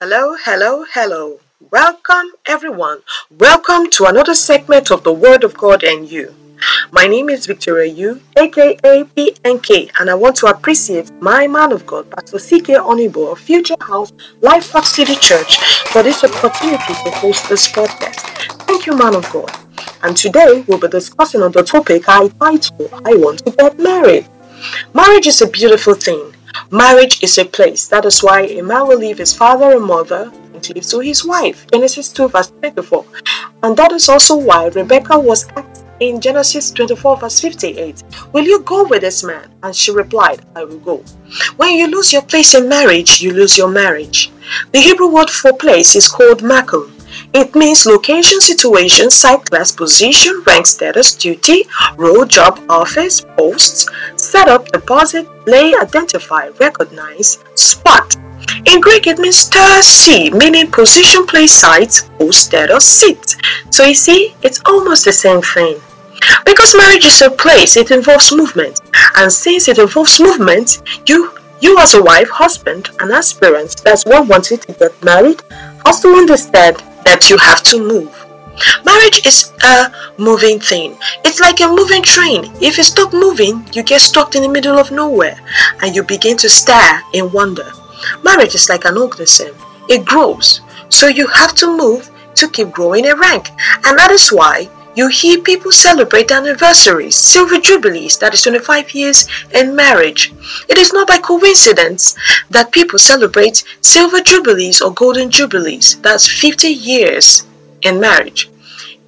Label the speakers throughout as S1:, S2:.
S1: Hello, hello, hello. Welcome, everyone. Welcome to another segment of the Word of God and You. My name is Victoria Yu, aka PNK, and I want to appreciate my man of God, Pastor CK Onibo of Future House Life Park City Church, for this opportunity to host this podcast. Thank you, man of God. And today we'll be discussing on the topic I titled I Want to Get Married. Marriage is a beautiful thing. Marriage is a place. That is why a man will leave his father and mother and cleave to his wife. Genesis 2 verse 24. And that is also why Rebecca was asked in Genesis 24 verse 58, Will you go with this man? And she replied, I will go. When you lose your place in marriage, you lose your marriage. The Hebrew word for place is called makom. It means location, situation, site, class, position, rank, status, duty, role, job, office, posts, setup, deposit, lay, identify, recognize, spot. In Greek, it means stasi, meaning position, place, site, post, status, seat. So you see, it's almost the same thing. Because marriage is a place, it involves movement. And since it involves movement, you you as a wife, husband, and aspirant that's one wanted to get married has to understand that you have to move. Marriage is a moving thing. It's like a moving train. If you stop moving, you get stuck in the middle of nowhere and you begin to stare in wonder. Marriage is like an organism. It grows. So you have to move to keep growing a rank. And that is why you hear people celebrate anniversaries, silver jubilees, that is 25 years in marriage. It is not by coincidence that people celebrate silver jubilees or golden jubilees, that's 50 years in marriage.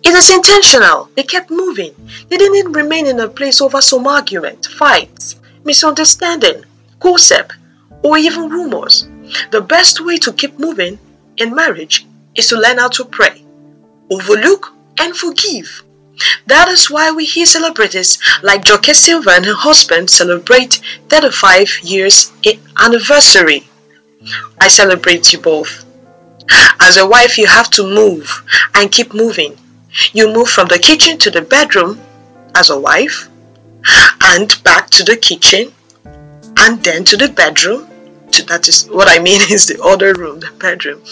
S1: It is intentional. They kept moving. They didn't remain in a place over some argument, fights, misunderstanding, gossip, or even rumors. The best way to keep moving in marriage is to learn how to pray, overlook and forgive. That is why we hear celebrities like Joke Silva and her husband celebrate 35 years anniversary. I celebrate you both. As a wife, you have to move and keep moving. You move from the kitchen to the bedroom as a wife, and back to the kitchen, and then to the bedroom. To, that is what I mean is the other room, the bedroom,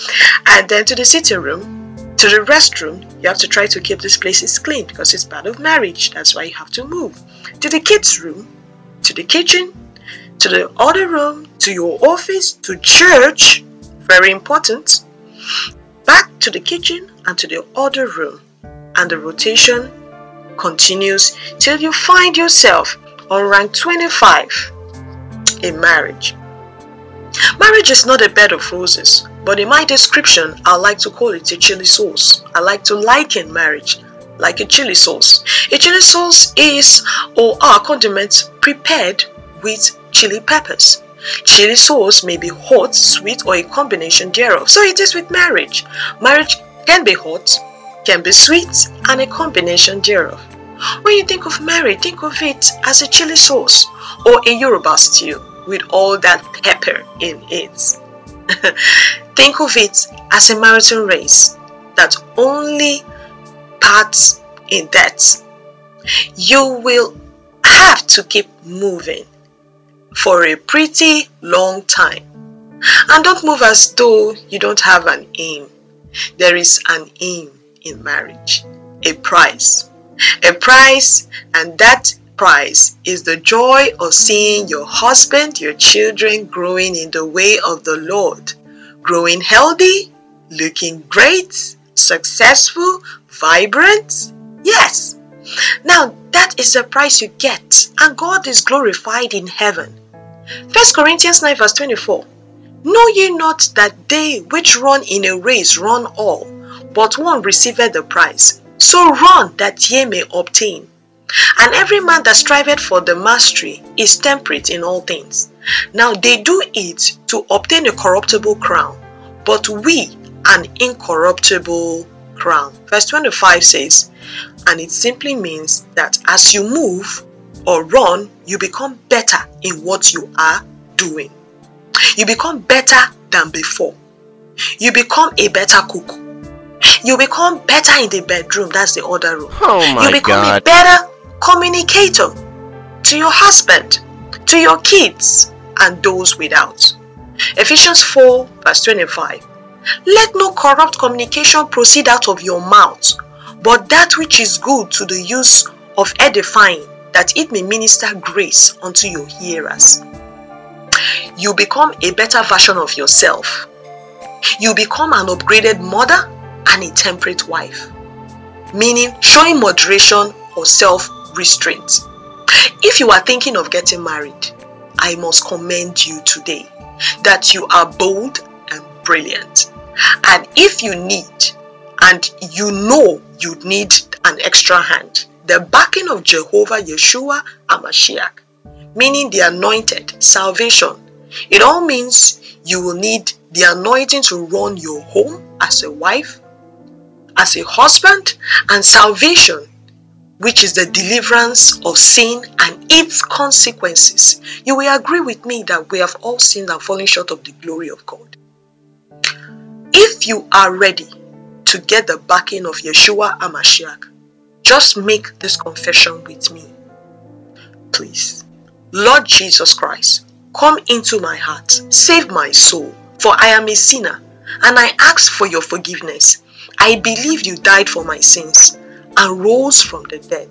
S1: and then to the sitting room, to the restroom, you have to try to keep this places clean because it's part of marriage. That's why you have to move. To the kids' room, to the kitchen, to the other room, to your office, to church, very important. Back to the kitchen and to the other room. And the rotation continues till you find yourself on rank 25 in marriage. Marriage is not a bed of roses. But in my description, I like to call it a chili sauce. I like to liken marriage like a chili sauce. A chili sauce is or are condiments prepared with chili peppers. Chili sauce may be hot, sweet, or a combination thereof. So it is with marriage. Marriage can be hot, can be sweet, and a combination thereof. When you think of marriage, think of it as a chili sauce or a Yoruba stew with all that pepper in it. Think of it as a marathon race that only parts in that. You will have to keep moving for a pretty long time. And don't move as though you don't have an aim. There is an aim in marriage, a price. A price, and that price is the joy of seeing your husband, your children growing in the way of the Lord, growing healthy, looking great, successful, vibrant. Yes. Now that is the price you get, and God is glorified in heaven. 1 Corinthians 9, verse 24. Know ye not that they which run in a race run all, but one receiveth the prize? So run that ye may obtain. And every man that striveth for the mastery is temperate in all things. Now they do it to obtain a corruptible crown, but we an incorruptible crown. Verse 25 says, and it simply means that as you move or run, you become better in what you are doing. You become better than before. You become a better cook. You become better in the bedroom. That's the other room.
S2: Oh my
S1: you become
S2: God.
S1: a better communicator to your husband, to your kids, and those without. Ephesians 4, verse 25. Let no corrupt communication proceed out of your mouth, but that which is good to the use of edifying, that it may minister grace unto your hearers. You become a better version of yourself. You become an upgraded mother and a temperate wife, meaning showing moderation or self restraint. If you are thinking of getting married, I must commend you today that you are bold and brilliant. And if you need, and you know you need an extra hand, the backing of Jehovah Yeshua Amashiach, meaning the anointed, salvation, it all means you will need the anointing to run your home as a wife, as a husband, and salvation, which is the deliverance of sin and its consequences. You will agree with me that we have all sinned and fallen short of the glory of God. If you are ready to get the backing of Yeshua Amashiach, just make this confession with me. Please. Lord Jesus Christ, come into my heart, save my soul, for I am a sinner, and I ask for your forgiveness. I believe you died for my sins and rose from the dead.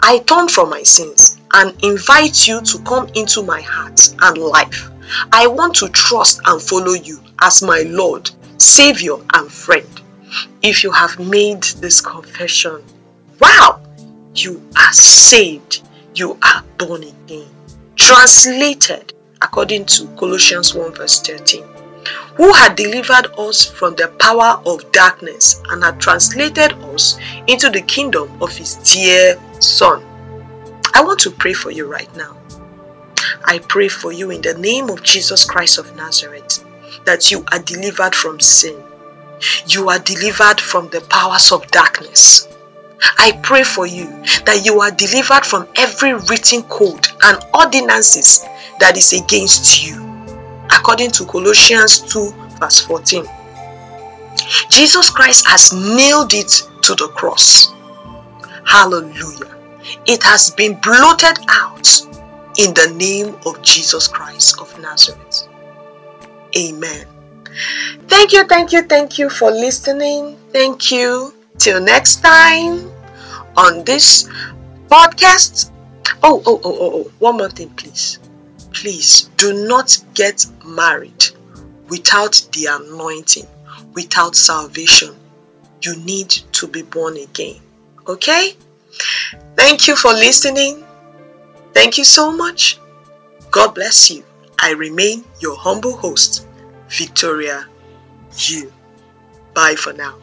S1: I turn from my sins and invite you to come into my heart and life. I want to trust and follow you as my Lord, Savior, and friend. If you have made this confession, wow, you are saved, you are born again. Translated according to Colossians 1 verse 13 who had delivered us from the power of darkness and had translated us into the kingdom of his dear Son. I want to pray for you right now. I pray for you in the name of Jesus Christ of Nazareth that you are delivered from sin. You are delivered from the powers of darkness. I pray for you that you are delivered from every written code and ordinances that is against you according to Colossians 2, verse 14. Jesus Christ has nailed it to the cross. Hallelujah. It has been blotted out in the name of Jesus Christ of Nazareth. Amen. Thank you, thank you, thank you for listening. Thank you. Till next time on this podcast. Oh, oh, oh, oh, oh. One more thing, please please do not get married without the anointing, without salvation. You need to be born again. Okay? Thank you for listening. Thank you so much. God bless you. I remain your humble host, Victoria You. Bye for now.